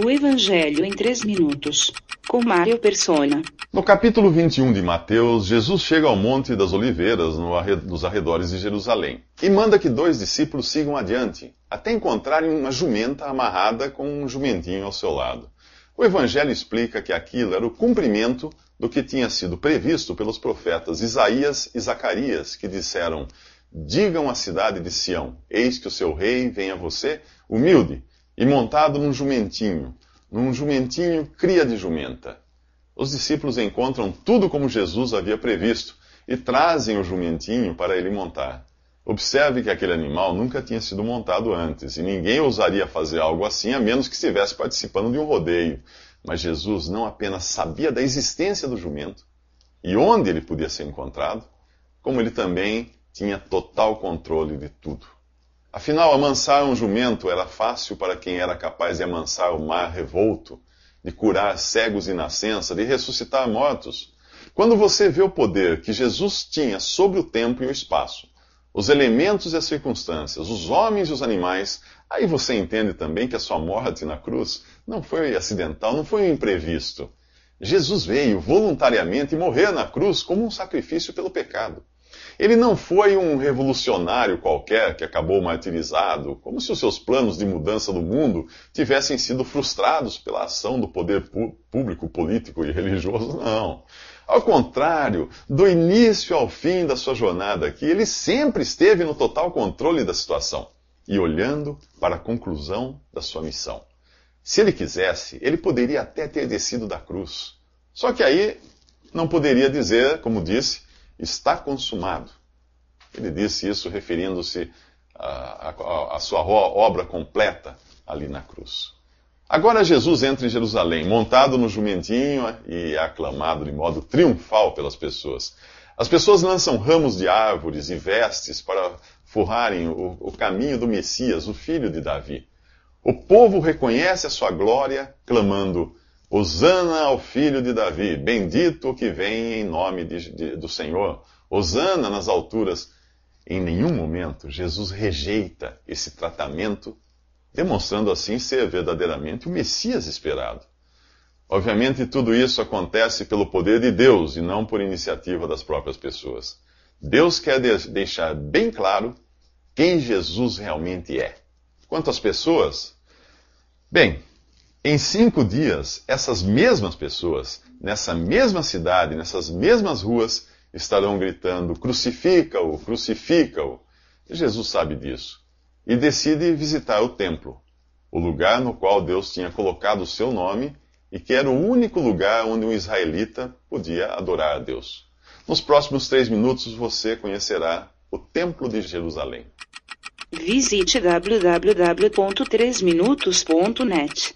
O Evangelho em 3 minutos. Com Mário Persona. No capítulo 21 de Mateus, Jesus chega ao Monte das Oliveiras, no arre- nos arredores de Jerusalém, e manda que dois discípulos sigam adiante, até encontrarem uma jumenta amarrada com um jumentinho ao seu lado. O Evangelho explica que aquilo era o cumprimento do que tinha sido previsto pelos profetas Isaías e Zacarias, que disseram: Digam à cidade de Sião: Eis que o seu rei vem a você, humilde, e montado num jumentinho, num jumentinho cria de jumenta. Os discípulos encontram tudo como Jesus havia previsto e trazem o jumentinho para ele montar. Observe que aquele animal nunca tinha sido montado antes e ninguém ousaria fazer algo assim a menos que estivesse participando de um rodeio. Mas Jesus não apenas sabia da existência do jumento e onde ele podia ser encontrado, como ele também tinha total controle de tudo. Afinal, amansar um jumento era fácil para quem era capaz de amansar o mar revolto, de curar cegos de nascença, de ressuscitar mortos. Quando você vê o poder que Jesus tinha sobre o tempo e o espaço, os elementos e as circunstâncias, os homens e os animais, aí você entende também que a sua morte na cruz não foi acidental, não foi um imprevisto. Jesus veio voluntariamente morrer na cruz como um sacrifício pelo pecado. Ele não foi um revolucionário qualquer que acabou martirizado, como se os seus planos de mudança do mundo tivessem sido frustrados pela ação do poder público, político e religioso. Não. Ao contrário, do início ao fim da sua jornada aqui, ele sempre esteve no total controle da situação e olhando para a conclusão da sua missão. Se ele quisesse, ele poderia até ter descido da cruz. Só que aí não poderia dizer, como disse, está consumado. Ele disse isso referindo-se à sua obra completa ali na cruz. Agora Jesus entra em Jerusalém, montado no jumentinho e aclamado de modo triunfal pelas pessoas. As pessoas lançam ramos de árvores e vestes para forrarem o, o caminho do Messias, o filho de Davi. O povo reconhece a sua glória, clamando: Hosana ao filho de Davi, bendito o que vem em nome de, de, do Senhor. Hosana nas alturas. Em nenhum momento Jesus rejeita esse tratamento, demonstrando assim ser verdadeiramente o Messias esperado. Obviamente, tudo isso acontece pelo poder de Deus e não por iniciativa das próprias pessoas. Deus quer de deixar bem claro quem Jesus realmente é. Quanto às pessoas, bem, em cinco dias, essas mesmas pessoas, nessa mesma cidade, nessas mesmas ruas, estarão gritando: crucifica-o, crucifica-o. Jesus sabe disso e decide visitar o templo, o lugar no qual Deus tinha colocado o seu nome e que era o único lugar onde um israelita podia adorar a Deus. Nos próximos três minutos você conhecerá o Templo de Jerusalém. Visite www.3minutos.net.